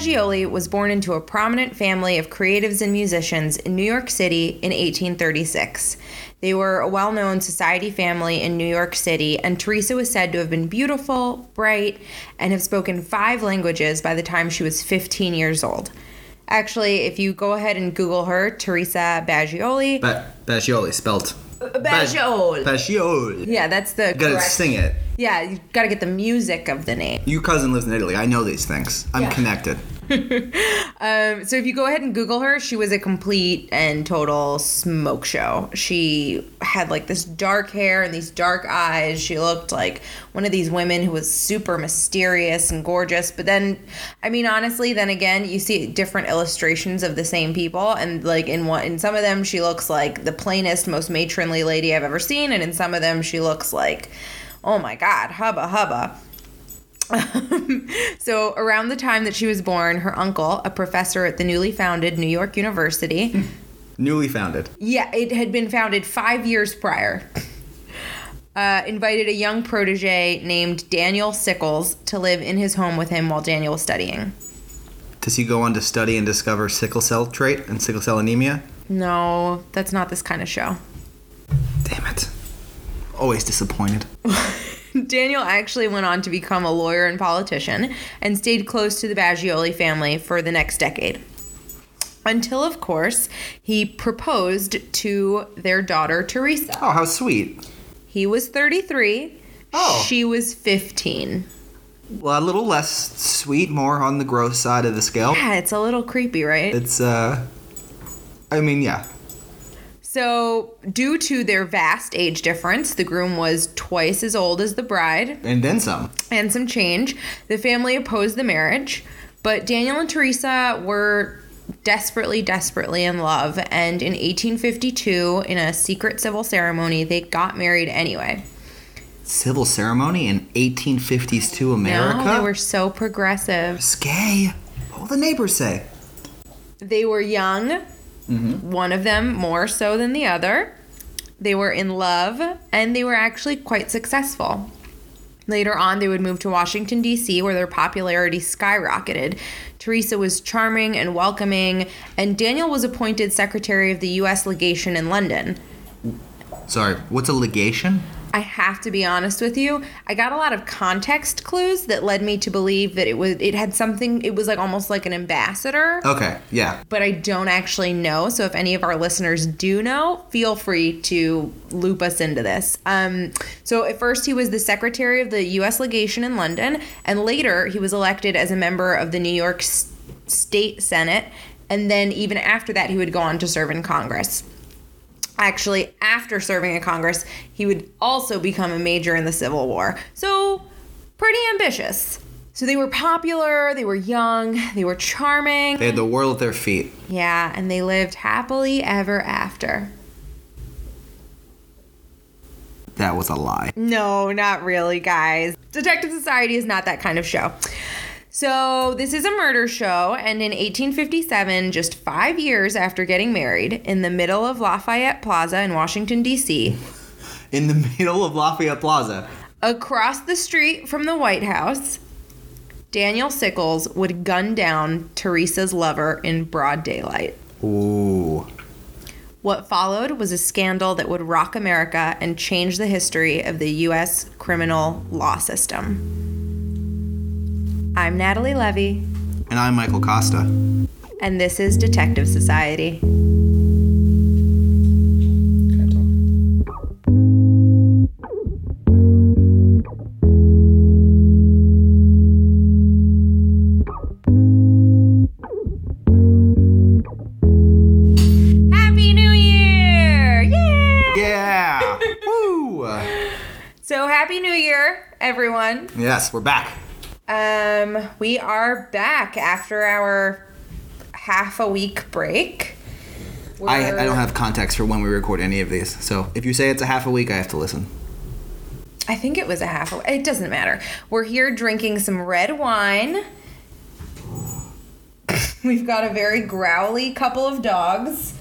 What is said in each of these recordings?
Teresa Bagioli was born into a prominent family of creatives and musicians in New York City in 1836. They were a well known society family in New York City, and Teresa was said to have been beautiful, bright, and have spoken five languages by the time she was 15 years old. Actually, if you go ahead and Google her, Teresa Bagioli. Ba- Bagioli, spelled. Bagioli. Bagioli. yeah, that's the You gotta correct- sing it. Yeah, you gotta get the music of the name. Your cousin lives in Italy. I know these things. I'm Yeah. connected. Um, so if you go ahead and Google her, she was a complete and total smoke show. She had like this dark hair and these dark eyes. She looked like one of these women who was super mysterious and gorgeous. But then, I mean, honestly, then again, you see different illustrations of the same people, and like in one, in some of them, she looks like the plainest, most matronly lady I've ever seen, and in some of them, she looks like, oh my God, hubba hubba. so, around the time that she was born, her uncle, a professor at the newly founded New York University, Newly founded. yeah, it had been founded five years prior, uh, invited a young protege named Daniel Sickles to live in his home with him while Daniel was studying. Does he go on to study and discover sickle cell trait and sickle cell anemia? No, that's not this kind of show. Always disappointed. Daniel actually went on to become a lawyer and politician and stayed close to the Bagioli family for the next decade. Until, of course, he proposed to their daughter Teresa. Oh, how sweet. He was 33. Oh. She was 15. Well, a little less sweet, more on the gross side of the scale. Yeah, it's a little creepy, right? It's, uh. I mean, yeah. So, due to their vast age difference, the groom was twice as old as the bride And then some. and some change. The family opposed the marriage, but Daniel and Teresa were desperately, desperately in love. And in 1852, in a secret civil ceremony, they got married anyway. Civil ceremony in 1850s to America? No, they were so progressive. It's gay. What will the neighbors say? They were young, Mm-hmm. one of them more so than the other. They were in love, and they were actually quite successful. Later on, they would move to Washington, D.C., where their popularity skyrocketed. Teresa was charming and welcoming, and Daniel was appointed secretary of the U.S. legation in London. Sorry, what's a legation? I have to be honest with you. I got a lot of context clues that led me to believe that it was it had something it was like almost like an ambassador Okay, yeah. but I don't actually know. So if any of our listeners do know, feel free to loop us into this. Um, so at first, he was the secretary of the U.S. legation in London, and later he was elected as a member of the New York State Senate. And then even after that, he would go on to serve in Congress. Actually, after serving in Congress, he would also become a major in the Civil War. So, pretty ambitious. So they were popular, they were young, they were charming. They had the world at their feet. Yeah, and they lived happily ever after. That was a lie. No, not really, guys. Detective Society is not that kind of show. So, this is a murder show, and in 1857, just five years after getting married, in the middle of Lafayette Plaza in Washington, D.C., In the middle of Lafayette Plaza. across the street from the White House, Daniel Sickles would gun down Teresa's lover in broad daylight. Ooh. What followed was a scandal that would rock America and change the history of the U.S. criminal law system. I'm Natalie Levy, And I'm Michael Costa. and this is Detective Society. Happy New Year! Yay! Yeah! Woo! So, Happy New Year, everyone. Yes, we're back. Um, we are back after our half a week break. I, I don't have context for when we record any of these, so if you say it's a half a week, I have to listen. I think it was a half. A, it doesn't matter. We're here drinking some red wine. We've got a very growly couple of dogs.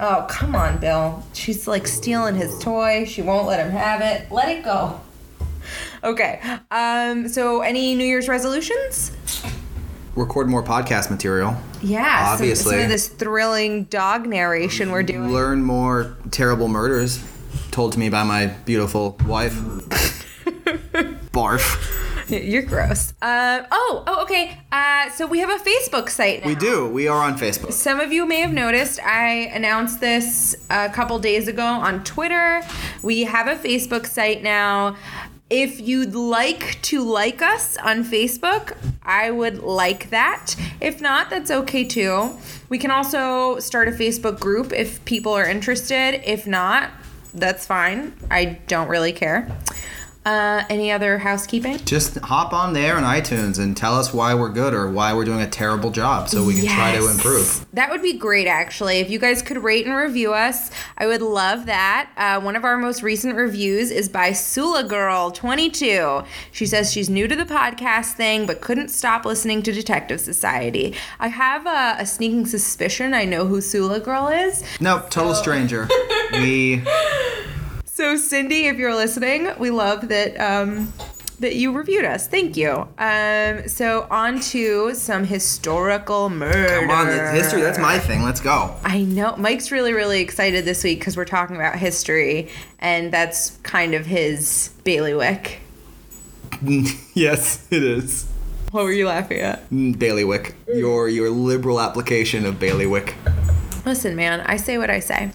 Oh, come on, Bill. She's like stealing his toy. She won't let him have it. Let it go. Okay. Um, so any New Year's resolutions? record more podcast material. Yeah, some- Obviously. Some, of this thrilling dog narration we're doing. Learn more terrible murders told to me by my beautiful wife. Barf. You're gross. Uh, oh, oh, okay. Uh, so we have a Facebook site now. We do. We are on Facebook. Some of you may have noticed I announced this a couple days ago on Twitter. We have a Facebook site now. If you'd like to like us on Facebook, I would like that. If not, that's okay too. We can also start a Facebook group if people are interested. If not, that's fine. I don't really care. Uh, any other housekeeping? Just hop on there on iTunes and tell us why we're good or why we're doing a terrible job so we can try to improve. That would be great, actually. If you guys could rate and review us, I would love that. Uh, one of our most recent reviews is by Sula Girl 22. She says she's new to the podcast thing, but couldn't stop listening to Detective Society. I have a, a sneaking suspicion I know who Sula Girl is. Nope, total stranger. we So, Cindy, if you're listening, we love that. Um, that you reviewed us. Thank you. Um, so on to some historical murder. come on, the history. That's my thing. Let's go. I know Mike's really, really excited this week because we're talking about history, and that's kind of his bailiwick. yes, it is. What were you laughing at? Mm, Bailiwick. Your your liberal application of bailiwick. Listen, man, I say what I say.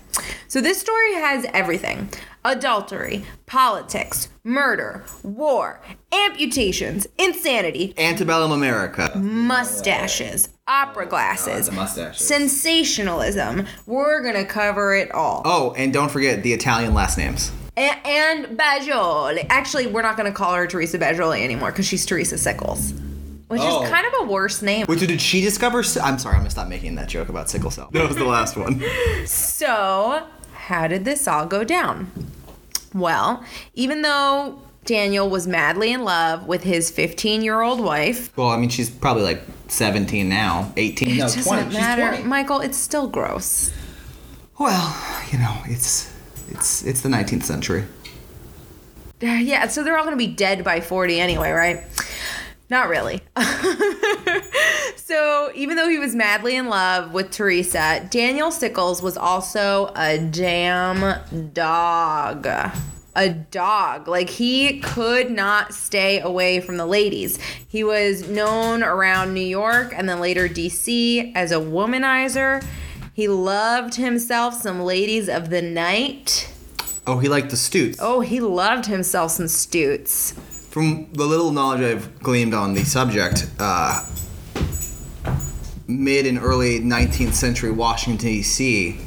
So this story has everything adultery, politics, murder, war, amputations, insanity, Antebellum America. mustaches, opera glasses, oh, the mustaches. sensationalism. We're gonna cover it all. Oh, and don't forget the Italian last names. A- and Bagioli. Actually, we're not going to call her Teresa Bagioli anymore because she's Teresa Sickles, which Oh. is kind of a worse name. Wait, so did she discover? I'm sorry, I'm gonna stop making that joke about sickle cell. That was the last one. So, how did this all go down? Well, even though Daniel was madly in love with his 15 year old wife, Well, I mean, she's probably like 17 now, 18. it no, doesn't 20. She's matter. 20. Michael, it's still gross. Well, you know, it's it's it's the 19th century. Uh, Yeah, so they're all going to be dead by 40 anyway, right? Not really. so, even though he was madly in love with Teresa, Daniel Sickles was also a damn dog. A dog. Like, he could not stay away from the ladies. He was known around New York and then later DC as a womanizer. He loved himself some ladies of the night. Oh, he liked the Stoots. Oh, he loved himself some stoots. From the little knowledge I've gleaned on the subject, uh, mid and early 19th century Washington, D.C.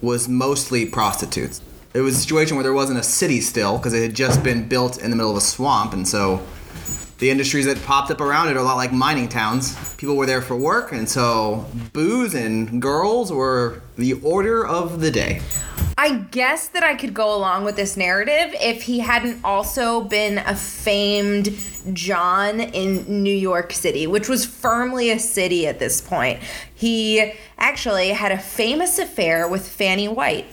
was mostly prostitutes. It was a situation where there wasn't a city still because it had just been built in the middle of a swamp, and so the industries that popped up around it are a lot like mining towns. People were there for work, and so booze and girls were the order of the day. I guess that I could go along with this narrative if he hadn't also been a famed John in New York City, which was firmly a city at this point. He actually had a famous affair with Fanny White,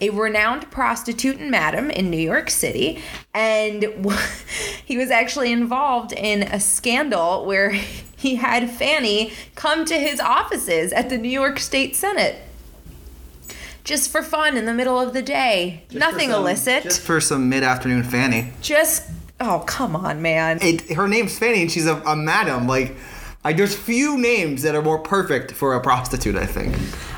a renowned prostitute and madam in New York City, and he was actually involved in a scandal where he had Fanny come to his offices at the New York State Senate just for fun in the middle of the day. Nothing some- illicit. Just Just, for some mid-afternoon Fanny. Just, oh come on, man. it, her name's Fanny and she's a, a madam. Like, I, there's few names that are more perfect for a prostitute, I think.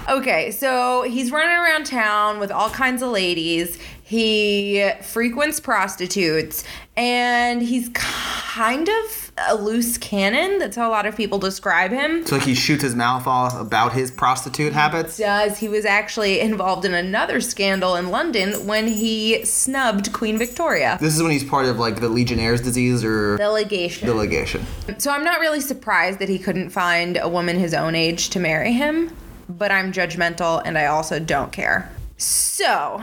Okay, so he's running around town with all kinds of ladies. He frequents prostitutes, and he's kind of a loose cannon. That's how a lot of people describe him. So, like, he shoots his mouth off about his prostitute habits. Does he was actually involved in another scandal in London when he snubbed Queen Victoria. This is when he's part of, like, the Legionnaire's disease or Delegation. delegation. So I'm not really surprised that he couldn't find a woman his own age to marry him, but I'm judgmental and I also don't care. So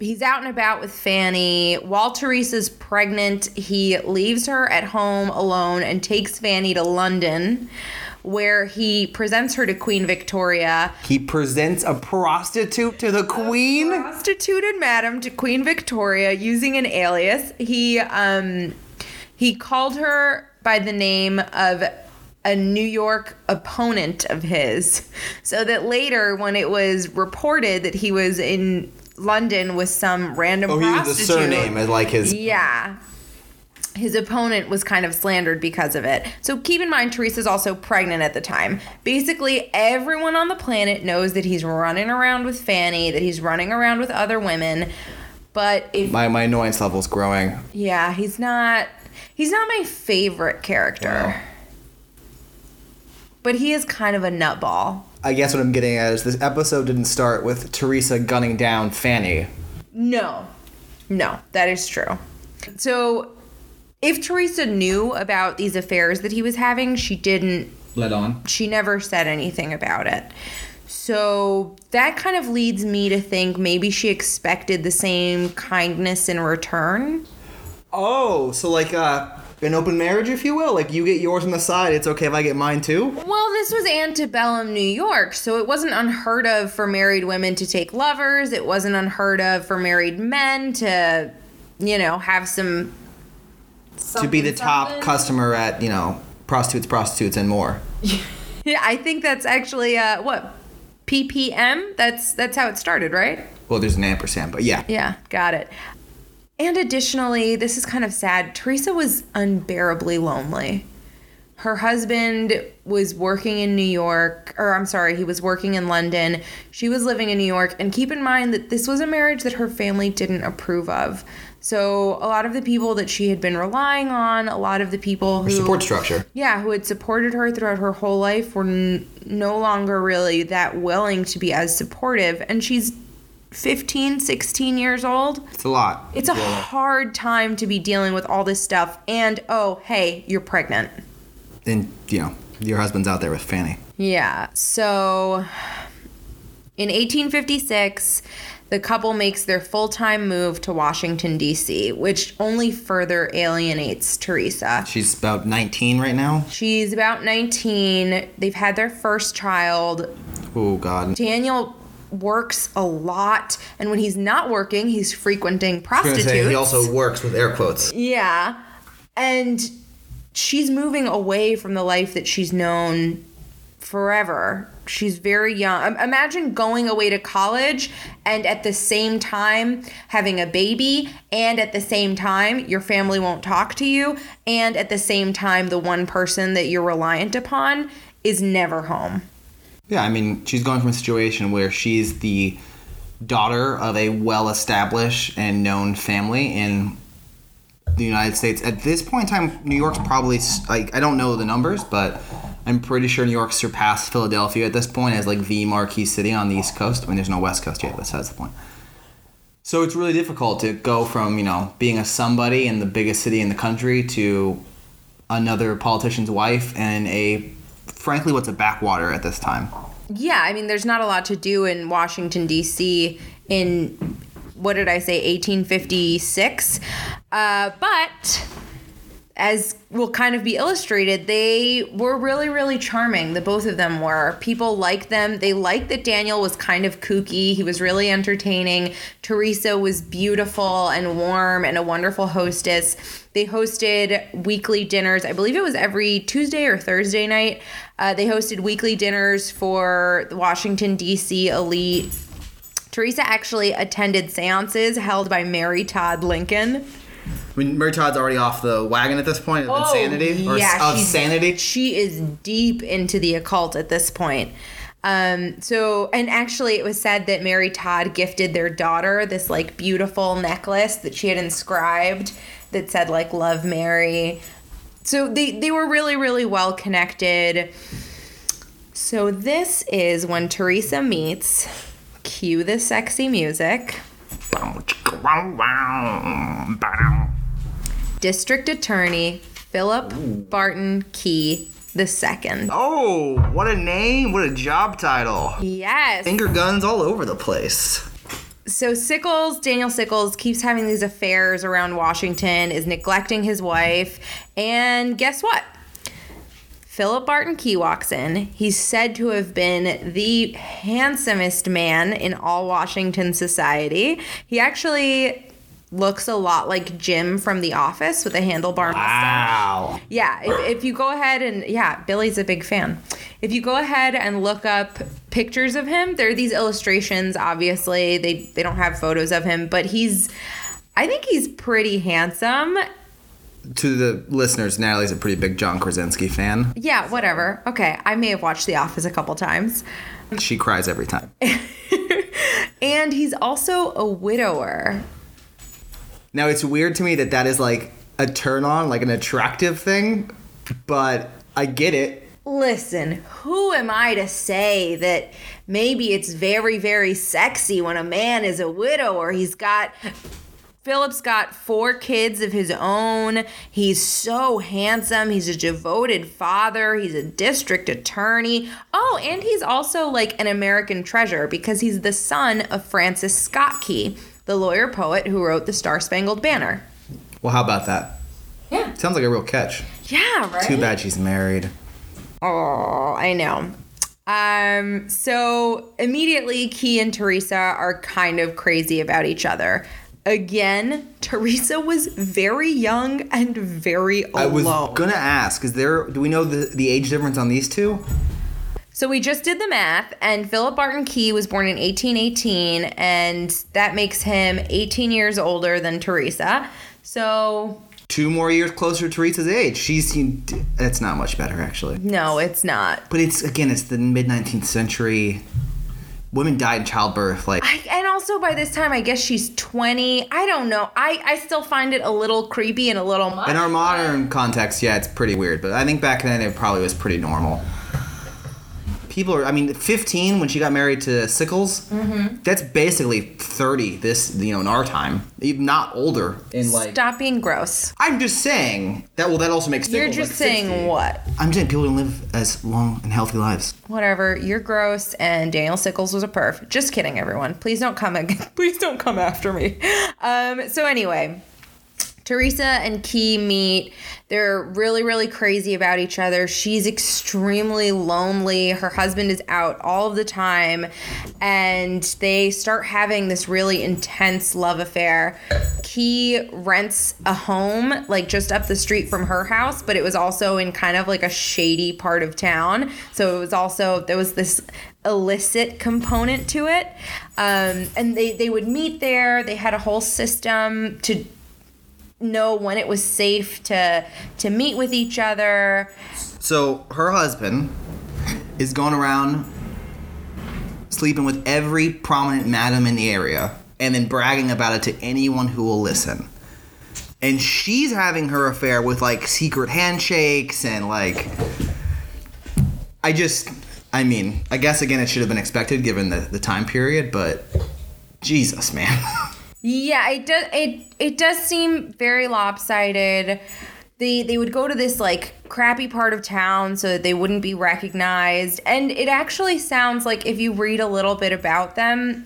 he's out and about with Fanny. While Teresa's pregnant, he leaves her at home alone and takes Fanny to London. Where he presents her to Queen Victoria, He presents a prostitute to the queen. prostituted madam to Queen Victoria using an alias. He um he called her by the name of a New York opponent of his. So that later, when it was reported that he was in London with some random Oh, he the surname like his. yeah. His opponent was kind of slandered because of it. So keep in mind, Teresa's also pregnant at the time. Basically, everyone on the planet knows that he's running around with Fanny, that he's running around with other women. But if My, my annoyance level's growing. yeah, he's not he's not my favorite character. Wow. But he is kind of a nutball. I guess what I'm getting at is this episode didn't start with Teresa gunning down Fanny. No. No, that is true. So if Teresa knew about these affairs that he was having, she didn't Let on. she never said anything about it. So that kind of leads me to think maybe she expected the same kindness in return. Oh, so like uh, an open marriage, if you will. Like you get yours on the side, it's okay if I get mine too. Well, this was antebellum New York, so it wasn't unheard of for married women to take lovers. It wasn't unheard of for married men to, you know, have some. to be the top something. customer at you know prostitutes, prostitutes, and more. Yeah, I think that's actually uh, what ppm. That's that's how it started, right? Well, there's an ampersand, but yeah. Yeah, got it. And additionally, this is kind of sad. Teresa was unbearably lonely. Her husband was working in New York, or I'm sorry, he was working in London. She was living in New York. And keep in mind that this was a marriage that her family didn't approve of. So a lot of the people that she had been relying on, a lot of the people who Support structure. yeah, who had supported her throughout her whole life were n- no longer really that willing to be as supportive. And she's 15, 16 years old. It's a lot. It's a hard time to be dealing with all this stuff. And oh, hey, you're pregnant. and you know your husband's out there with Fanny. Yeah. So in 1856, the couple makes their full time move to Washington, D.C., which only further alienates Teresa. She's about 19 right now. She's about 19. They've had their first child. Oh God. Daniel works a lot, and when he's not working, he's frequenting prostitutes. say he also works with air quotes. yeah, and she's moving away from the life that she's known forever. She's very young. Imagine going away to college and at the same time having a baby, and at the same time your family won't talk to you, and at the same time the one person that you're reliant upon is never home. Yeah, I mean, she's going from a situation where she's the daughter of a well-established and known family in the United States. At this point in time, New York's probably like I don't know the numbers, but I'm pretty sure New York surpassed Philadelphia at this point as like the marquee city on the East Coast. I mean, there's no West Coast yet. That's the point. So it's really difficult to go from you know being a somebody in the biggest city in the country to another politician's wife and a frankly what's a backwater at this time. Yeah, I mean, there's not a lot to do in Washington, D.C. in, what did I say, 1856. Uh, but as will kind of be illustrated, they were really, really charming. The both of them were. People liked them. They liked that Daniel was kind of kooky. He was really entertaining. Teresa was beautiful and warm and a wonderful hostess. They hosted weekly dinners. I believe it was every Tuesday or Thursday night. Uh, they hosted weekly dinners for the Washington, D.C. elite. Teresa actually attended seances held by Mary Todd Lincoln. I mean, Mary Todd's already off the wagon at this point of insanity or Oh, yeah, of she's- sanity. She is deep into the occult at this point. Um, so, and actually, it was said that Mary Todd gifted their daughter this like beautiful necklace that she had inscribed that said like "Love Mary." So they they were really really well connected. So this is when Teresa meets. Cue the sexy music. District Attorney Philip Barton Key the second. Oh, what a name! What a job title! Yes. Finger guns all over the place. So Sickles, Daniel Sickles, keeps having these affairs around Washington, is neglecting his wife, and guess what? Philip Barton Key walks in. He's said to have been the handsomest man in all Washington society. He actually looks a lot like Jim from The Office with a handlebar mustache. Wow. Yeah, if, if you go ahead and yeah, Billy's a big fan. If you go ahead and look up pictures of him, there are these illustrations. Obviously, they they don't have photos of him, but he's, I think he's pretty handsome. To the listeners, Natalie's a pretty big John Krasinski fan. Yeah, whatever. Okay, I may have watched The Office a couple times, She cries every time. and he's also a widower. Now it's weird to me that that is like a turn on, like an attractive thing, but I get it. Listen, who am I to say that maybe it's very, very sexy when a man is a widower? He's got. Philip's got four kids of his own. He's so handsome. He's a devoted father. He's a district attorney. Oh, and he's also like an American treasure because he's the son of Francis Scott Key, the lawyer poet who wrote the Star Spangled Banner. Well, how about that? Yeah. Sounds like a real catch. Yeah, right? Too bad she's married. Oh, I know. Um, so immediately Key and Teresa are kind of crazy about each other. Again, Teresa was very young and very alone. I was gonna ask, is there do we know the, the age difference on these two? so we just did the math, and Philip Barton Key was born in 1818, and that makes him 18 years older than Teresa. So Two more years closer to Teresa's age. She's seen. that's not much better actually. no, it's not. But it's again, it's the mid nineteenth century. Women died in childbirth. Like I, and also by this time, I guess she's 20. I don't know. I, I still find it a little creepy and a little much. in our modern context, yeah, it's pretty weird. But I think back then it probably was pretty normal. People are. I mean, fifteen when she got married to Sickles. Mm-hmm. That's basically thirty. This you know in our time, even not older. In like. Stop being gross. I'm just saying that. Well, that also makes. You're just like, saying 60. what? I'm saying people don't live as long and healthy lives. Whatever. You're gross, and Daniel Sickles was a perf. Just kidding, everyone. Please don't come. ag- Please don't come after me. Um. So anyway, Teresa and Key meet. They're really, really crazy about each other. She's extremely lonely. Her husband is out all of the time, and they start having this really intense love affair. Key rents a home like just up the street from her house, but it was also in kind of like a shady part of town. So it was also there was this illicit component to it. Um, and they, they would meet there. They had a whole system to know when it was safe to to meet with each other. So her husband is going around sleeping with every prominent madam in the area and then bragging about it to anyone who will listen. And she's having her affair with like secret handshakes and like I just I mean, I guess again it should have been expected given the, the time period, but Jesus, man. Yeah, it does. It it does seem very lopsided. They they would go to this like crappy part of town so that they wouldn't be recognized, and it actually sounds like if you read a little bit about them,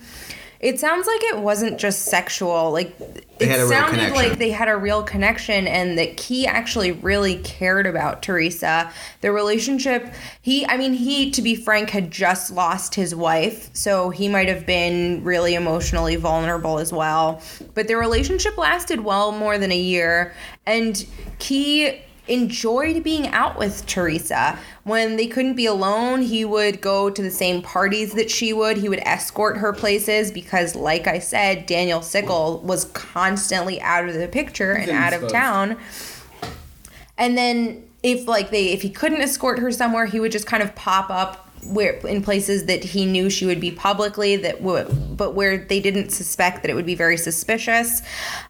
it sounds like it wasn't just sexual. Like it had a real sounded connection. like they had a real connection, and that Key actually really cared about Teresa. The relationship, he, I mean, he, to be frank, had just lost his wife, so he might have been really emotionally vulnerable as well. But their relationship lasted well more than a year, and Key enjoyed being out with Teresa. When they couldn't be alone, he would go to the same parties that she would. He would escort her places because, like I said, Daniel Sickle was constantly out of the picture and out of town. And then if like they if he couldn't escort her somewhere, he would just kind of pop up where in places that he knew she would be publicly that would but where they didn't suspect that it would be very suspicious.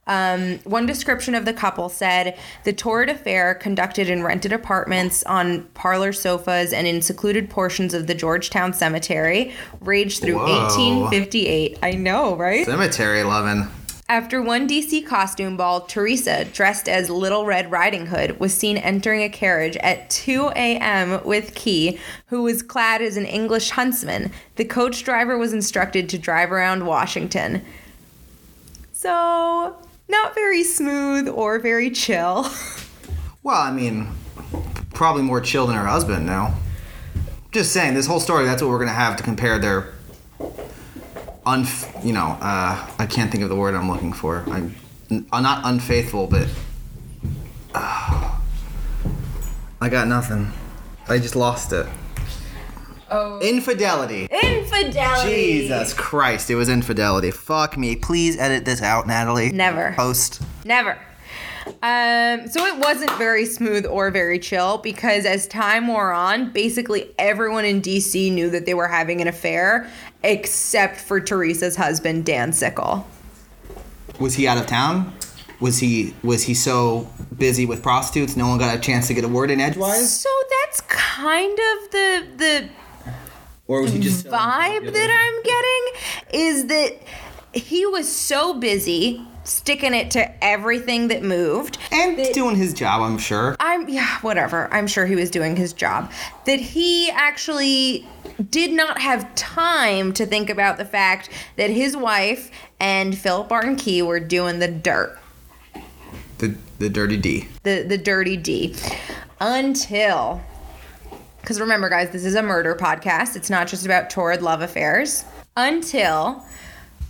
Um, one description of the couple said the torrid affair conducted in rented apartments on parlor sofas and in secluded portions of the Georgetown Cemetery raged through Whoa. 1858. I know, right? Cemetery loving. After one DC costume ball, Teresa, dressed as Little Red Riding Hood, was seen entering a carriage at 2 a.m. with Key, who was clad as an English huntsman. The coach driver was instructed to drive around Washington. So, not very smooth or very chill. Well, I mean, probably more chill than her husband now. Just saying, this whole story, that's what we're going to have to compare their. Unf- you know, uh, I can't think of the word I'm looking for. I'm n- uh, not unfaithful, but Ah. I got nothing. I just lost it. Oh. Infidelity. Infidelity. Jesus Christ, it was infidelity. Fuck me. Please edit this out, Natalie. Never. Post. Never. Um, so it wasn't very smooth or very chill because as time wore on, basically everyone in DC knew that they were having an affair except for Teresa's husband, Dan Sickle. Was he out of town? Was he was he so busy with prostitutes no one got a chance to get a word in edgewise? So that's kind of the the Or was he just vibe that I'm getting is that he was so busy sticking it to everything that moved. and that- doing his job, I'm sure. I'm yeah, whatever. I'm sure he was doing his job. That he actually did not have time to think about the fact that his wife and Philip Barton Key were doing the dirt, The the dirty D. the the dirty D, until. Because remember, guys, this is a murder podcast. It's not just about torrid love affairs. Until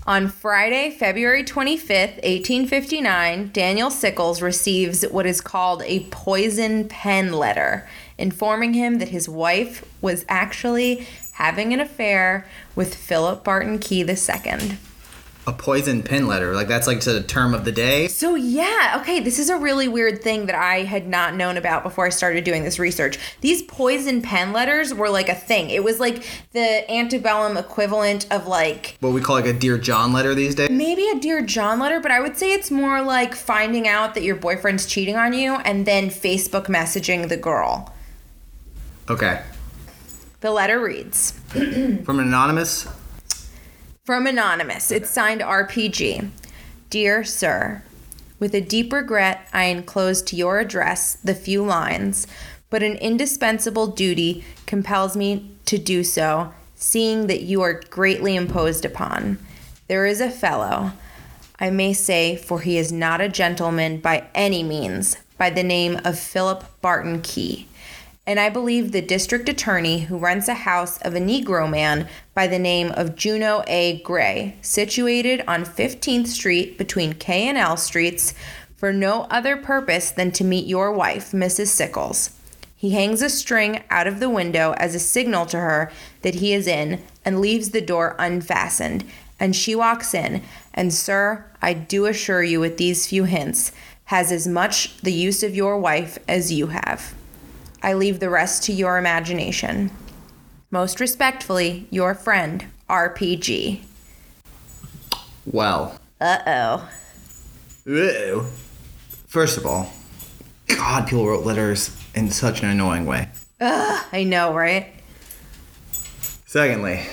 on Friday, February 25th, 1859, Daniel Sickles receives what is called a poison pen letter, informing him that his wife was actually having an affair with Philip Barton Key II. A poison pen letter. Like that's like to the term of the day. So, yeah, okay, this is a really weird thing that I had not known about before I started doing this research. These poison pen letters were like a thing. It was like the antebellum equivalent of like What we call like a Dear John letter these days. maybe a Dear John letter, but I would say it's more like finding out that your boyfriend's cheating on you and then Facebook messaging the girl. Okay. The letter reads From an anonymous. From Anonymous, it's signed RPG. Dear Sir, with a deep regret, I enclose to your address the few lines, but an indispensable duty compels me to do so, seeing that you are greatly imposed upon. There is a fellow, I may say, for he is not a gentleman by any means, by the name of Philip Barton Key and I believe the district attorney who rents a house of a Negro man by the name of Juno A. Gray, situated on 15th Street between K and L Streets, for no other purpose than to meet your wife, Mrs. Sickles. He hangs a string out of the window as a signal to her that he is in and leaves the door unfastened. And she walks in, and, sir, I do assure you with these few hints, has as much the use of your wife as you have. I leave the rest to your imagination. Most respectfully, your friend, RPG. Well. Uh oh. Ew. First of all, God, people wrote letters in such an annoying way. I know, right? Secondly,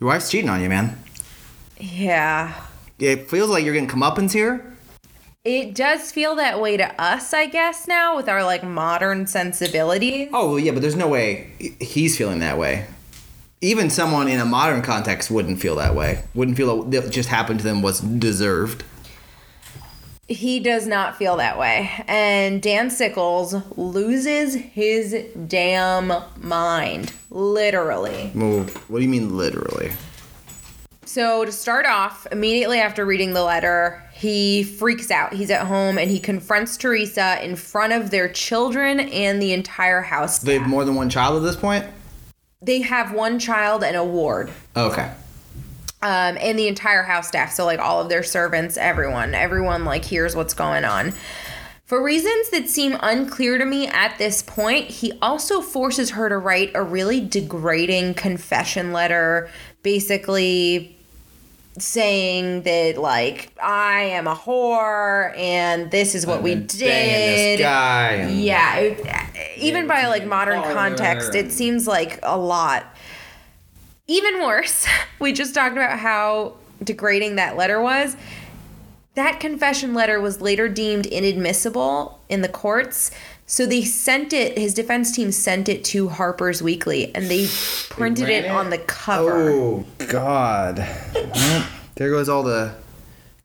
your wife's cheating on you, man. Yeah. It feels like you're getting comeuppance here. It does feel that way to us, I guess, now with our like modern sensibilities. Oh, well, yeah, but there's no way he's feeling that way. Even someone in a modern context wouldn't feel that way. Wouldn't feel that just happened to them was deserved. He does not feel that way. And Dan Sickles loses his damn mind. Literally. Well, what do you mean literally? So, to start off, immediately after reading the letter, he freaks out. He's at home and he confronts Teresa in front of their children and the entire house. They have more than one child at this point? They have one child and a ward, Okay. um, and the entire house staff. So, like all of their servants, everyone, everyone like hears what's going on. For reasons that seem unclear to me at this point, he also forces her to write a really degrading confession letter, basically saying that like I am a whore and this is what I've we did. this guy yeah, it- even by like modern context, it seems like a lot. Even worse, we just talked about how degrading that letter was. That confession letter was later deemed inadmissible in the courts. So they sent it, his defense team sent it to Harper's Weekly and they printed ran it it? on the cover. Oh, God. There goes all the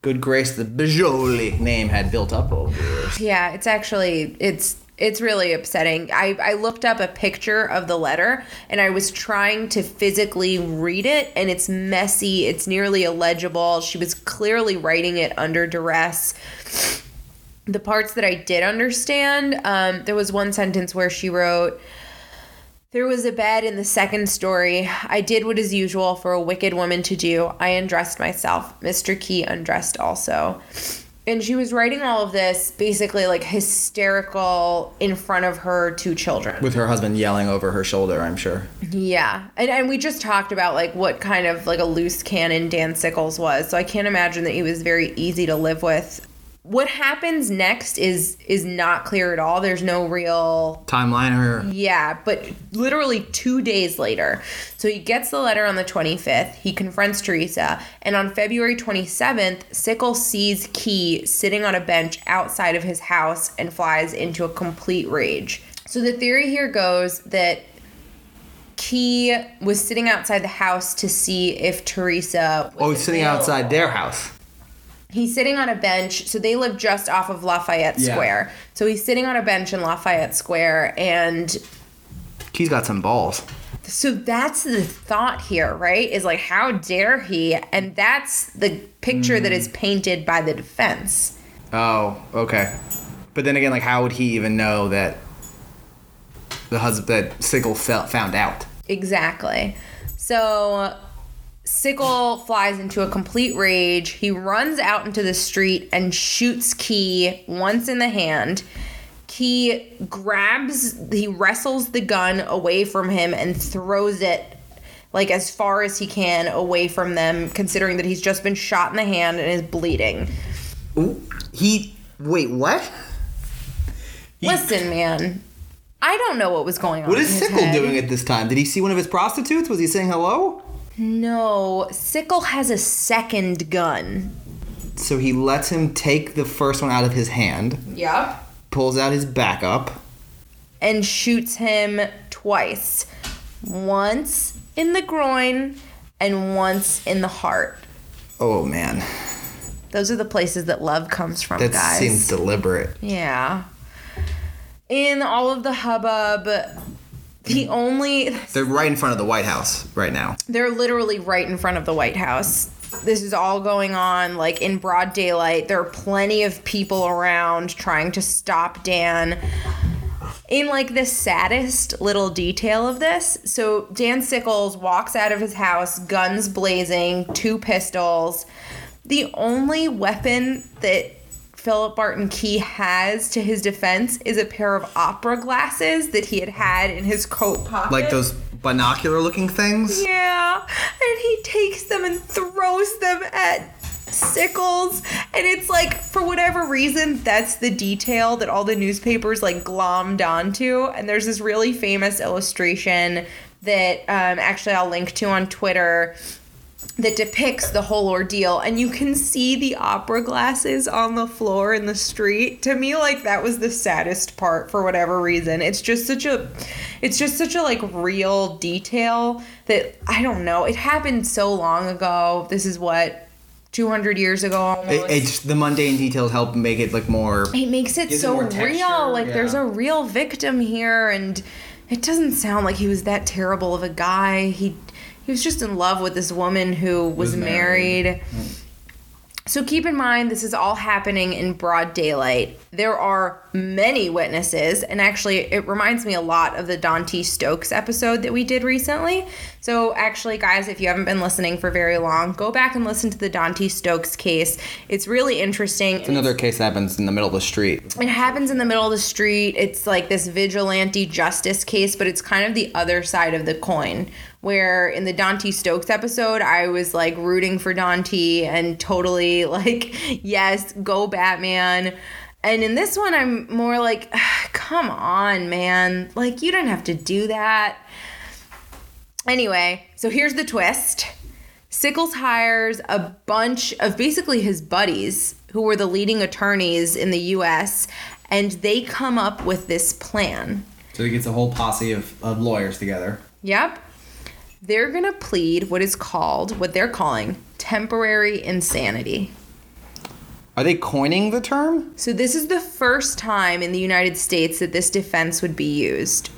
good grace the Bagioli name had built up over the years. Yeah, it's actually it's It's really upsetting. I, I looked up a picture of the letter and I was trying to physically read it, and it's messy. It's nearly illegible. She was clearly writing it under duress. The parts that I did understand, um, there was one sentence where she wrote, there was a bed in the second story. I did what is usual for a wicked woman to do. I undressed myself. Mr. Key undressed also and she was writing all of this basically like hysterical in front of her two children with her husband yelling over her shoulder i'm sure yeah and, and we just talked about like what kind of like a loose cannon dan sickles was so i can't imagine that he was very easy to live with what happens next is is not clear at all. There's no real timeline or yeah, but literally two days later, so he gets the letter on the 25th. He confronts Teresa, and on February 27th, Sickle sees Key sitting on a bench outside of his house and flies into a complete rage. So the theory here goes that Key was sitting outside the house to see if Teresa. oh, he's sitting outside their house. He's sitting on a bench. So they live just off of Lafayette Yeah. Square. So he's sitting on a bench in Lafayette Square. And He's got some balls. so that's the thought here, right? Is like, how dare he? And that's the picture that mm-hmm. is painted by the defense. Oh, okay. But then again, like, how would he even know that the husband that Sickle felt found out? Exactly. So Sickle flies into a complete rage. He runs out into the street and shoots Key once in the hand. Key grabs, he wrestles the gun away from him and throws it like as far as he can away from them, considering that he's just been shot in the hand and is bleeding. He wait, what? He- Listen, man, I don't know what was going on. What is Sickle head. doing at this time? Did he see one of his prostitutes? Was he saying hello? No, Sickle has a second gun. So he lets him take the first one out of his hand, Yep. pulls out his backup. and shoots him twice once in the groin and once in the heart. Oh man, Those are the places that love comes from, that guys. seems deliberate. yeah. In all of the hubbub, the only They're right in front of the White House right now. they're literally right in front of the White House. This is all going on like in broad daylight. There are plenty of people around trying to stop Dan. In like the saddest little detail of this, so Dan Sickles walks out of his house, guns blazing, two pistols. The only weapon that Philip Barton Key has to his defense is a pair of opera glasses that he had had in his coat pocket. Like those binocular looking things? Yeah, and he takes them and throws them at Sickles, and it's like for whatever reason that's the detail that all the newspapers like glommed onto. And there's this really famous illustration that um, actually I'll link to on Twitter that depicts the whole ordeal. And you can see the opera glasses on the floor in the street. To me like that was the saddest part for whatever reason. It's just such a it's just such a like real detail that i don't know it happened so long ago. This is what 200 years ago It, it's the mundane details help make it look more. it makes it Gives it so real. texture, like there's a real victim here and it doesn't sound like he was that terrible of a guy. He he was just in love with this woman who was, Was married, married. so keep in mind this is all happening in broad daylight. There are many witnesses and actually it reminds me a lot of the dante stokes episode that we did recently so actually guys if you haven't been listening for very long go back and listen to the dante stokes case it's really interesting It's Another case that happens in the middle of the street. it happens in the middle of the street. It's like this vigilante justice case, but it's kind of the other side of the coin. Where in the Dante Stokes episode, I was like rooting for Dante and totally like, yes, go Batman. And in this one, I'm more like, come on, man. Like, you don't have to do that. Anyway, so here's the twist. Sickles hires a bunch of basically his buddies who were the leading attorneys in the US, and they come up with this plan. So he gets a whole posse of, of lawyers together. Yep. They're going to plead what is called, what they're calling temporary insanity. Are they coining the term? So, this is the first time in the United States that this defense would be used.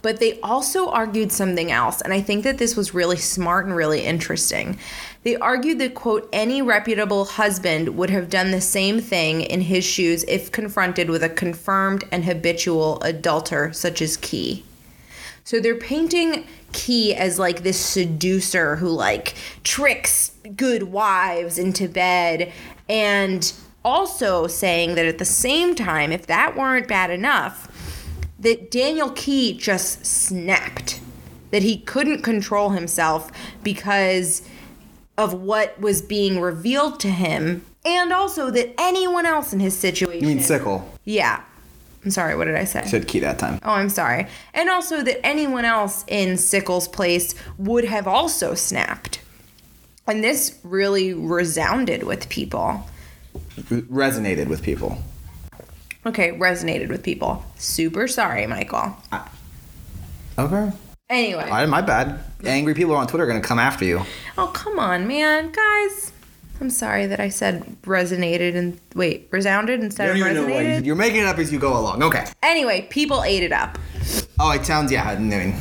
But they also argued something else, and I think that this was really smart and really interesting. They argued that, quote, any reputable husband would have done the same thing in his shoes if confronted with a confirmed and habitual adulterer such as Key. So they're painting Key as like this seducer who like tricks good wives into bed and also saying that at the same time, if that weren't bad enough, that Daniel Key just snapped, that he couldn't control himself because of what was being revealed to him, and also that anyone else in his situation. You mean sickle? Yeah. I'm sorry, what did I say? Said key that time. Oh, I'm sorry. And also that anyone else in Sickle's place would have also snapped. And this really resounded with people. Resonated with people. Okay, resonated with people. Super sorry, Michael. Okay. Anyway. Right, my bad. Angry people on Twitter are gonna come after you. Oh, come on, man. Guys, I'm sorry that I said resonated and wait, resounded instead of resonated. You're making it up as you go along. Okay. Anyway, people ate it up. Oh, it sounds yeah. I mean,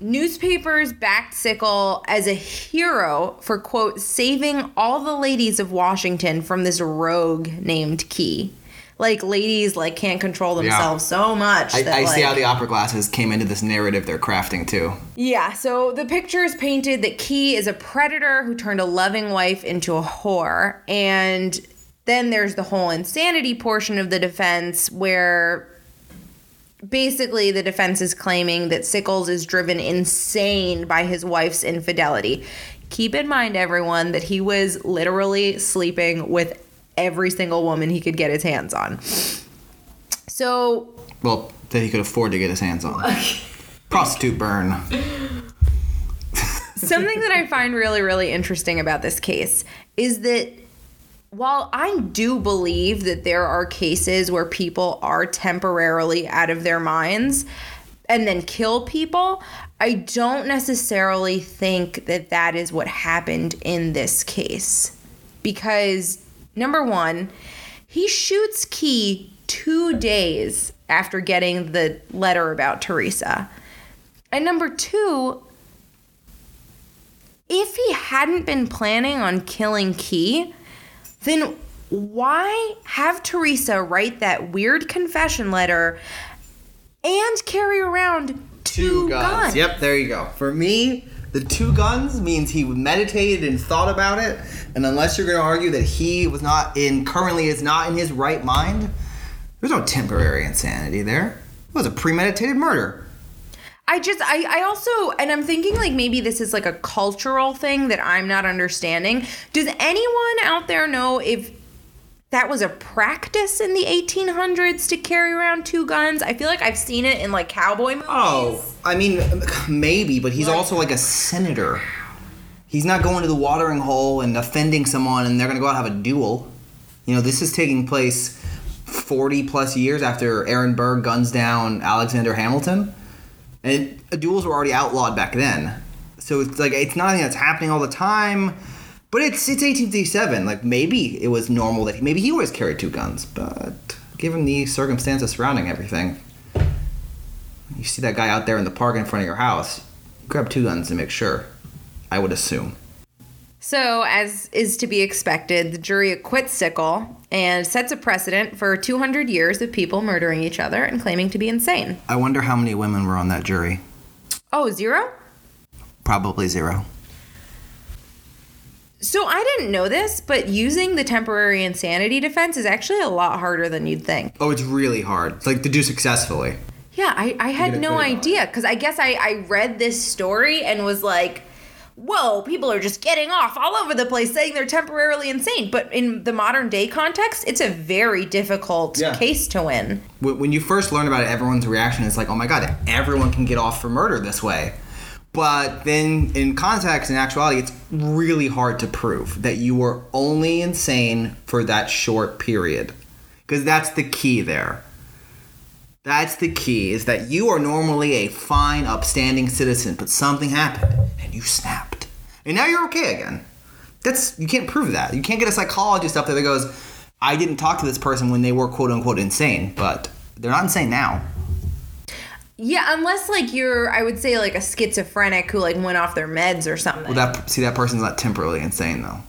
Newspapers backed Sickle as a hero for, quote, saving all the ladies of Washington from this rogue named Key. Like, ladies, like, can't control themselves so much. I, that, I see how the opera glasses came into this narrative they're crafting too. Yeah, so the picture is painted that Key is a predator who turned a loving wife into a whore. And then there's the whole insanity portion of the defense where basically the defense is claiming that Sickles is driven insane by his wife's infidelity. Keep in mind, everyone, that he was literally sleeping with every single woman he could get his hands on. So Well, that he could afford to get his hands on. Prostitute burn. Something that I find really, really interesting about this case is that while I do believe that there are cases where people are temporarily out of their minds and then kill people, I don't necessarily think that that is what happened in this case. Because, number one, he shoots Key two days after getting the letter about Teresa. And number two, if he hadn't been planning on killing Key, then why have Teresa write that weird confession letter and carry around two, guns? Yep, there you go. For me, the two guns means he meditated and thought about it. And unless you're going to argue that he was not in, currently is not in his right mind, there's no temporary insanity there. It was a premeditated murder. I just I I also and I'm thinking like maybe this is like a cultural thing that I'm not understanding. Does anyone out there know if that was a practice in the 1800s to carry around two guns? I feel like I've seen it in like cowboy movies. Oh, I mean, maybe, but he's also like a senator. He's not going to the watering hole and offending someone and they're going to go out and have a duel. You know, this is taking place 40 plus years after Aaron Burr guns down Alexander Hamilton. And duels were already outlawed back then. So it's like, it's not anything that's happening all the time. But it's it's 1857. Like maybe it was normal that he, maybe he always carried two guns, but given the circumstances surrounding everything, you see that guy out there in the park in front of your house, grab two guns to make sure. I would assume. So, as is to be expected, the jury acquits Sickle and sets a precedent for 200 years of people murdering each other and claiming to be insane. I wonder how many women were on that jury. Oh, zero? Probably zero. So I didn't know this, but using the temporary insanity defense is actually a lot harder than you'd think. Oh, it's really hard. Like to do successfully. Yeah, I, I had no idea because I guess I, I read this story and was like, whoa, people are just getting off all over the place saying they're temporarily insane. But in the modern day context, it's a very difficult Yeah. case to win. When when you first learn about it, everyone's reaction is like, "Oh my god, everyone can get off for murder this way." But then, in context and actuality, it's really hard to prove that you were only insane for that short period, because that's the key there. That's the key is that you are normally a fine, upstanding citizen, but something happened and you snapped. And now you're okay again. that's you can't prove that. You can't get a psychologist up there that goes, I didn't talk to this person when they were quote unquote insane, but they're not insane now. Yeah, unless like you're, I would say like a schizophrenic who like went off their meds or something. Well, that see that person's not temporarily insane though.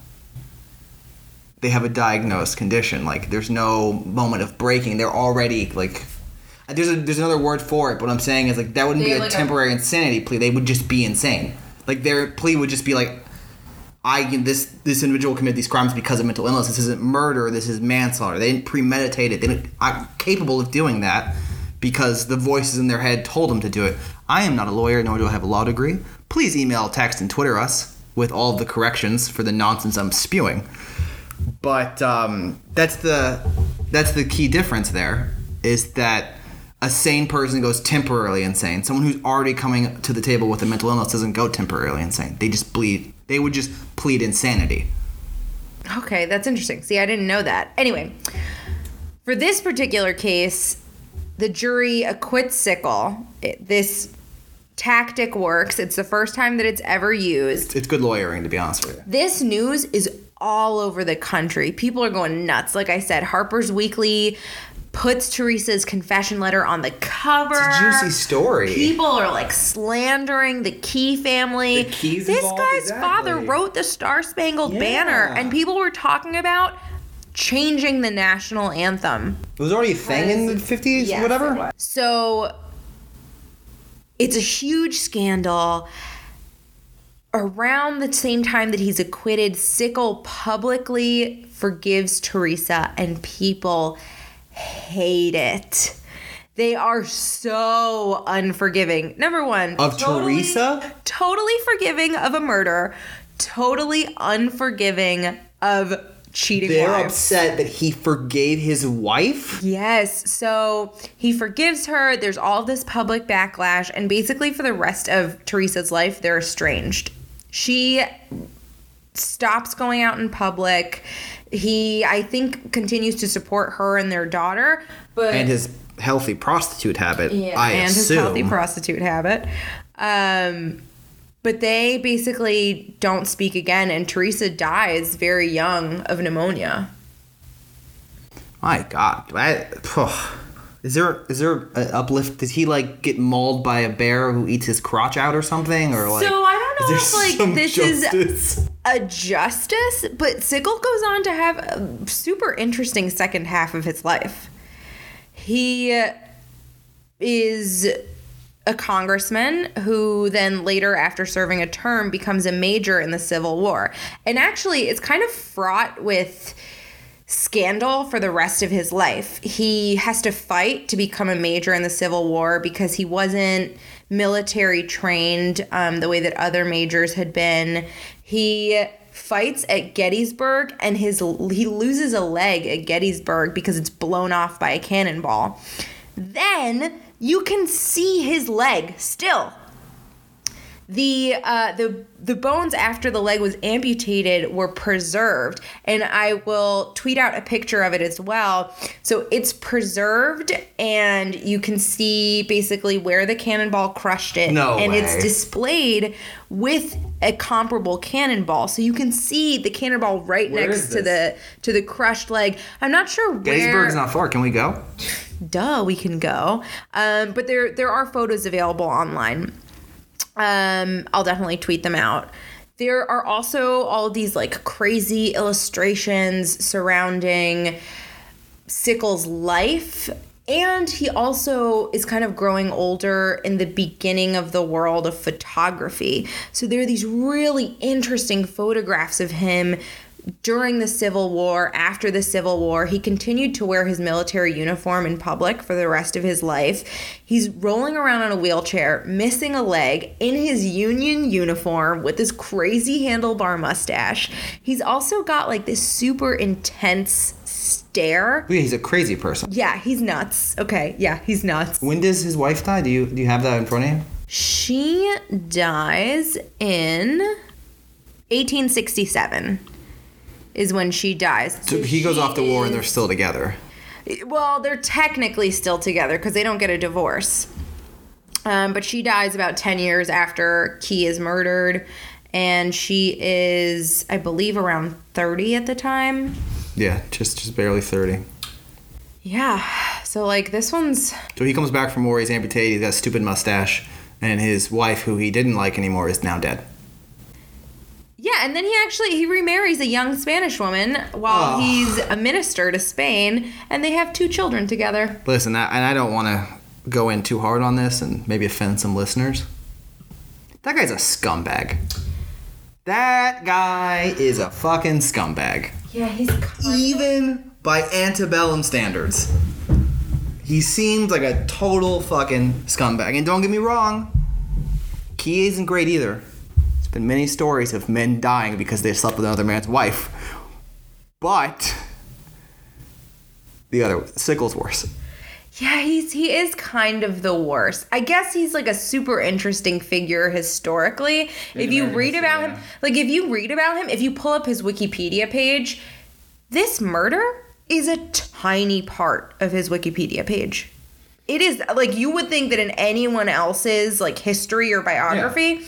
They have a diagnosed condition. Like there's no moment of breaking. They're already like. There's a, there's another word for it. But what I'm saying is like that wouldn't They be a have, like, a- temporary insanity plea. They would just be insane. Like their plea would just be like, I this this individual committed these crimes because of mental illness. This isn't murder. This is manslaughter. They didn't premeditate it. They didn't. I'm capable of doing that because the voices in their head told them to do it. I am not a lawyer, nor do I have a law degree. Please email, text, and Twitter us with all the corrections for the nonsense I'm spewing. But um, that's the that's the key difference there is that a sane person goes temporarily insane. Someone who's already coming to the table with a mental illness doesn't go temporarily insane. They just bleed. They would just plead insanity. Okay, that's interesting. See, I didn't know that. Anyway, for this particular case, the jury acquits Sickle. It, this tactic works. It's the first time that it's ever used. It's good lawyering, to be honest with you. This news is all over the country. People are going nuts. Like I said, Harper's Weekly puts Teresa's confession letter on the cover. It's a juicy story. People are like slandering the Key family. The Keys this guy's exactly. father wrote the Star Spangled Yeah. Banner, and people were talking about changing the national anthem. It was already a thing in the 50s, Yes, whatever. So it's a huge scandal. Around the same time that he's acquitted, Sickle publicly forgives Teresa, and people hate it. They are so unforgiving. Number one, Of Teresa? totally forgiving of a murder, totally unforgiving of cheating They're wives. upset that he forgave his wife? Yes. So he forgives her. There's all this public backlash. And basically, for the rest of Teresa's life, they're estranged. She stops going out in public. He, I think, continues to support her and their daughter. But And his healthy prostitute habit, yeah, I and assume. his healthy prostitute habit. Um, but they basically don't speak again, and Teresa dies very young of pneumonia. My God, I, is there is there an uplift? Does he like get mauled by a bear who eats his crotch out or something, or like? so I don't know if like this is a justice, but Sickle goes on to have a super interesting second half of his life. He is a congressman who then later after serving a term becomes a major in the Civil War. And actually it's kind of fraught with scandal for the rest of his life. He has to fight to become a major in the Civil War because he wasn't military trained um, the way that other majors had been. He fights at Gettysburg and his he loses a leg at Gettysburg because it's blown off by a cannonball. Then you can see his leg still the uh, the the bones after the leg was amputated were preserved, and I will tweet out a picture of it as well. So it's preserved, and you can see basically where the cannonball crushed it, No and way. it's displayed with a comparable cannonball, so you can see the cannonball right Where next to the to the crushed leg. I'm not sure where. Gettysburg's not far. Can we go? duh we can go um, but there there are photos available online um, i'll definitely tweet them out there are also all of these like crazy illustrations surrounding sickle's life and he also is kind of growing older in the beginning of the world of photography so there are these really interesting photographs of him during the Civil War, after the Civil War, he continued to wear his military uniform in public for the rest of his life. He's rolling around on a wheelchair, missing a leg, in his Union uniform with this crazy handlebar mustache. He's also got like this super intense stare. Yeah, he's a crazy person. Yeah, he's nuts. Okay, yeah, he's nuts. When does his wife die? Do you do you have that in front of you? She dies in 1867 is when she dies. So he goes off to war and they're still together. Well, they're technically still together because they don't get a divorce. Um, but she dies about 10 years after Key is murdered. and she is, I believe, around 30 at the time. Yeah, just just barely thirty. Yeah. So like this one's So he comes back from war. He's amputated. He's got a stupid mustache, and his wife, who he didn't like anymore, is now dead. Yeah, and then he actually he remarries a young Spanish woman while Oh. he's a minister to Spain, and they have two children together. Listen, I, and I don't want to go in too hard on this and maybe offend some listeners. That guy's a scumbag. That guy is a fucking scumbag. Yeah, he's Even by antebellum standards. He seems like a total fucking scumbag. And don't get me wrong, he isn't great either. There's been many stories of men dying because they slept with another man's wife. But the other Sickle's worse. Yeah, he's he is kind of the worst. I guess he's like a super interesting figure historically. if you read about yeah. him, like if you read about him, if you pull up his Wikipedia page, this murder is a tiny part of his Wikipedia page. It is like you would think that in anyone else's like history or biography,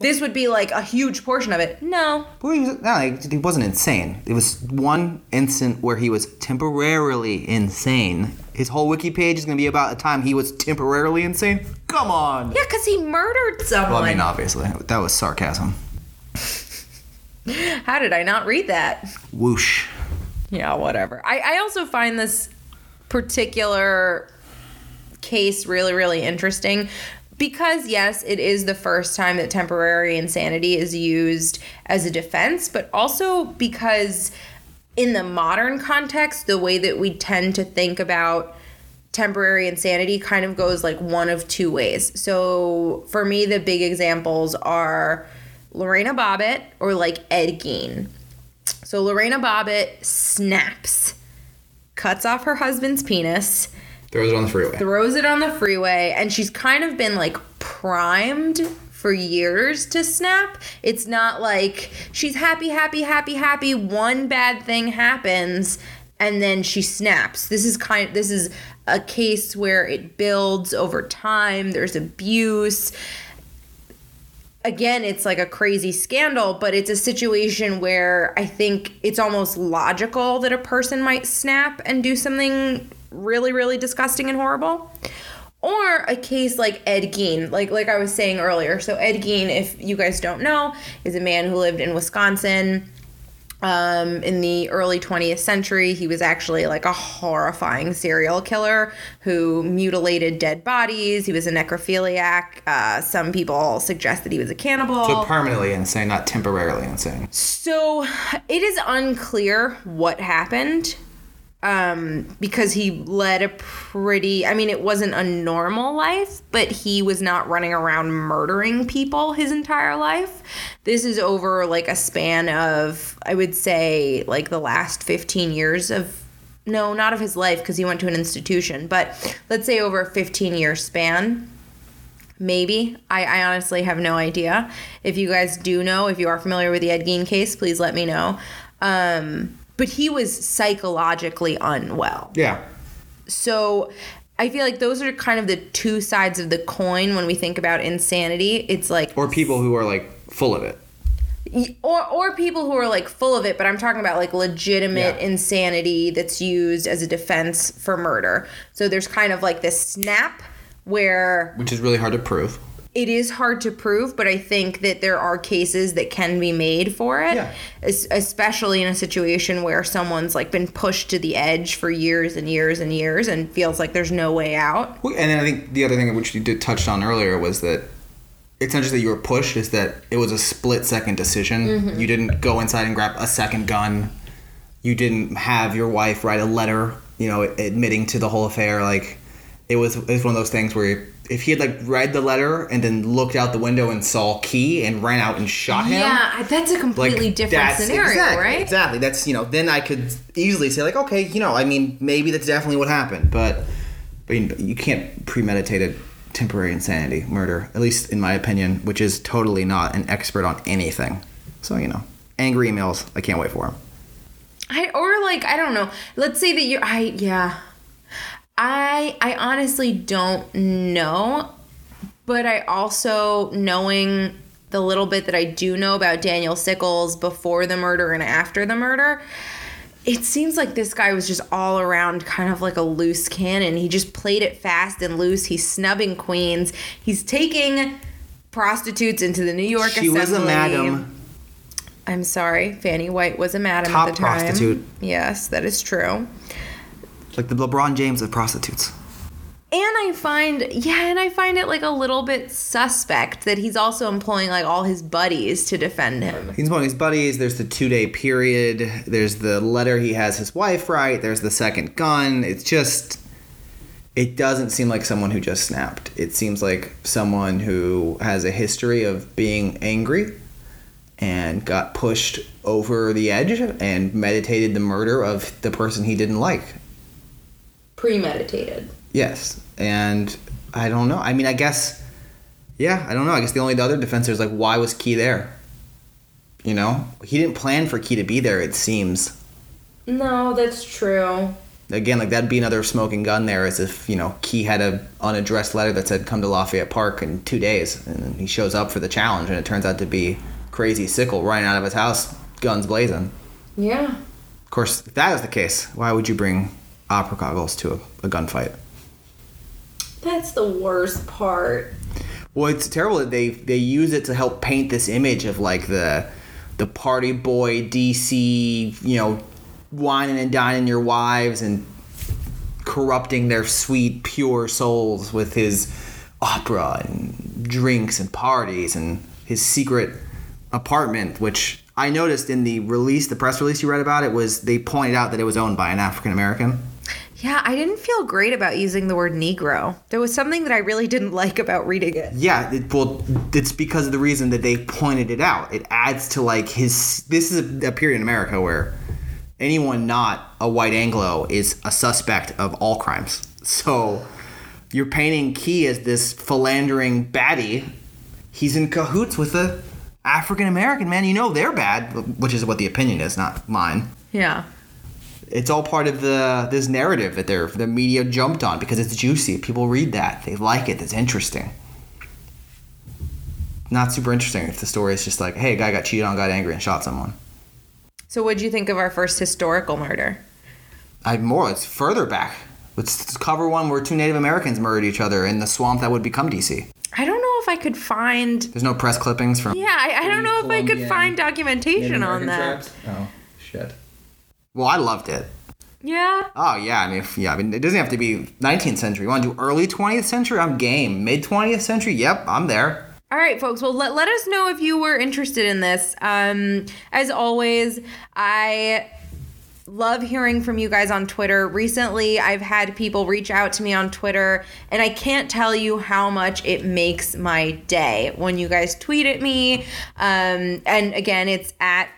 this would be like a huge portion of it. No. Well, he, was, no, he- he wasn't insane. It was one instant where he was temporarily insane. His whole wiki page is going to be about the time he was temporarily insane. Come on. Yeah, because he murdered someone. Well, I mean, obviously, that was sarcasm. How did I not read that? Whoosh. Yeah, whatever. I, I also find this particular case really, really interesting because, yes, it is the first time that temporary insanity is used as a defense, but also because in the modern context, the way that we tend to think about temporary insanity kind of goes like one of two ways. So for me, the big examples are Lorena Bobbitt or like Ed Gein. So Lorena Bobbitt snaps, cuts off her husband's penis, Throws it on the freeway. throws it on the freeway, and she's kind of been like primed for years to snap. It's not like she's happy, happy, happy, happy. One bad thing happens and then she snaps. This is kind this is a case where it builds over time. There's abuse again, it's like a crazy scandal, but it's a situation where I think it's almost logical that a person might snap and do something really, really disgusting and horrible. Or a case like Ed Gein, like like I was saying earlier. So Ed Gein, if you guys don't know, is a man who lived in Wisconsin um, in the early 20th century. He was actually like a horrifying serial killer who mutilated dead bodies. He was a necrophiliac. Uh, some people suggest that he was a cannibal. So permanently insane, not temporarily insane. So it is unclear what happened um, because he led a pretty, I mean, it wasn't a normal life, but he was not running around murdering people his entire life. This is over like a span of, I would say, like the last 15 years of. No, not of his life because he went to an institution, but let's say over a 15 year span. Maybe. I, I honestly have no idea. If you guys do know, if you are familiar with the Ed Gein case, please let me know. Um, but he was psychologically unwell. Yeah. So I feel like those are kind of the two sides of the coin when we think about insanity. It's like Or people who are like full of it. or or people who are like full of it, but I'm talking about like legitimate Yeah. insanity that's used as a defense for murder. So there's kind of like this snap where Which is really hard to prove. It is hard to prove, but I think that there are cases that can be made for it, Yeah. especially in a situation where someone's like been pushed to the edge for years and years and years and feels like there's no way out. And then I think the other thing which you did touched on earlier was that it's not just that you were pushed; is that it was a split second decision. Mm-hmm. You didn't go inside and grab a second gun. You didn't have your wife write a letter, you know, admitting to the whole affair. Like it was, it was one of those things where if he had like read the letter and then looked out the window and saw Key and ran out and shot him, Yeah, that's a like completely different scenario, exactly, right? Exactly. That's you know. Then I could easily say like, okay, you know, I mean, maybe that's definitely what happened, but but you, you can't premeditated temporary insanity murder, at least in my opinion, which is totally not an expert on anything. So you know, angry emails. I can't wait for them. I or like I don't know. Let's say that you're I yeah. I I honestly don't know, but I also knowing the little bit that I do know about Daniel Sickles before the murder and after the murder, it seems like this guy was just all around kind of like a loose cannon. He just played it fast and loose. He's snubbing queens. He's taking prostitutes into the New York She Assembly. was a madam. I'm sorry, Fanny White was a madam Top at the time. prostitute. Yes, that is true. Like the LeBron James of prostitutes. And I find, yeah, and I find it like a little bit suspect that he's also employing like all his buddies to defend him. He's of his buddies. There's the two day period. There's the letter he has his wife write. There's the second gun. It's just. It doesn't seem like someone who just snapped. It seems like someone who has a history of being angry and got pushed over the edge and meditated the murder of the person he didn't like. Premeditated. Yes. And I don't know. I mean, I guess. Yeah, I don't know. I guess the only other defense is like, why was Key there? You know? He didn't plan for Key to be there, it seems. No, that's true. Again, like that'd be another smoking gun there, as if, you know, Key had a unaddressed letter that said, come to Lafayette Park in two days. And he shows up for the challenge, and it turns out to be Crazy Sickle running out of his house, guns blazing. Yeah. Of course, if that is the case, why would you bring opera goggles to a, a gunfight? That's the worst part. Well, it's terrible that they they use it to help paint this image of like the the party boy DC, you know, wining and dining your wives and corrupting their sweet pure souls with his opera and drinks and parties and his secret apartment, which I noticed in the release, the press release you read about it was they pointed out that it was owned by an African American. Yeah, I didn't feel great about using the word Negro. There was something that I really didn't like about reading it. Yeah, it, well, it's because of the reason that they pointed it out. It adds to like his. This is a, a period in America where anyone not a white Anglo is a suspect of all crimes. So you're painting Key as this philandering baddie. He's in cahoots with a African American man. You know they're bad, which is what the opinion is, not mine. Yeah. It's all part of the this narrative that they're the media jumped on because it's juicy. People read that. They like it. It's interesting. Not super interesting if the story is just like, hey, a guy got cheated on, got angry, and shot someone. So, what'd you think of our first historical murder? I more. It's further back. Let's cover one where two Native Americans murdered each other in the swamp that would become DC. I don't know if I could find. There's no press clippings from. Yeah, I, I don't know if I could find documentation on that. Oh shit. Well, I loved it. Yeah. Oh yeah, I mean, if- yeah, I mean, it doesn't have to be 19th century. You want to do early 20th century? I'm game. Mid 20th century? Yep, I'm there. All right, folks. Well, let, let us know if you were interested in this. Um, as always, I love hearing from you guys on Twitter. Recently, I've had people reach out to me on Twitter, and I can't tell you how much it makes my day when you guys tweet at me. Um, and again, it's at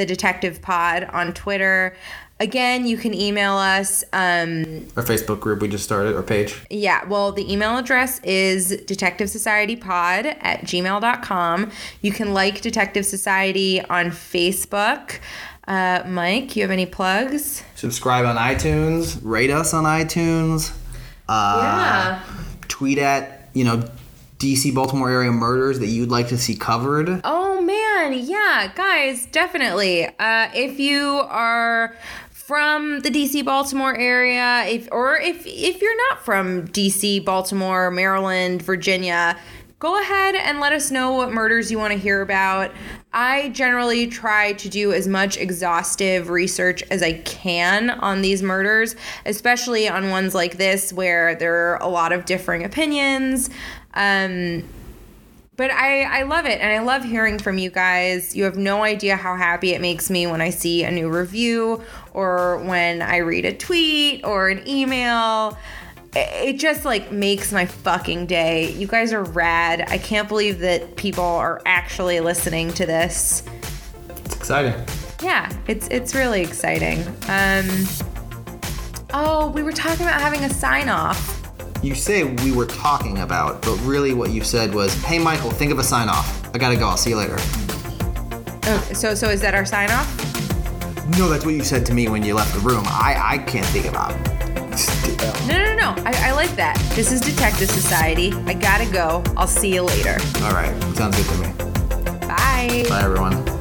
the Detective Pod on Twitter. Again, you can email us. Um, Our Facebook group we just started, our page. yeah, well, the email address is detectivesocietypod at gmail.com. You can like Detective Society on Facebook. Uh, Mike, you have any plugs? Subscribe on iTunes, rate us on iTunes. Uh, Tweet at, you know, DC Baltimore area murders that you'd like to see covered. Oh man, yeah, guys, definitely. Uh, if you are from the DC Baltimore area, if or if if you're not from DC, Baltimore, Maryland, Virginia, go ahead and let us know what murders you want to hear about. I generally try to do as much exhaustive research as I can on these murders, especially on ones like this where there are a lot of differing opinions. Um, but I, I love it and I love hearing from you guys. You have no idea how happy it makes me when I see a new review or when I read a tweet or an email. It just like makes my fucking day. You guys are rad. I can't believe that people are actually listening to this. It's exciting. Yeah, it's it's really exciting. Um Oh, we were talking about having a sign off. You say we were talking about, but really what you said was, hey, Michael, think of a sign off. I gotta go. I'll see you later. Oh, so so is that our sign off? No, that's what you said to me when you left the room. I, I can't think about it. No, no, no. I, I like that. This is Detective Society. I gotta go. I'll see you later. All right, sounds good to me. Bye. Bye, everyone.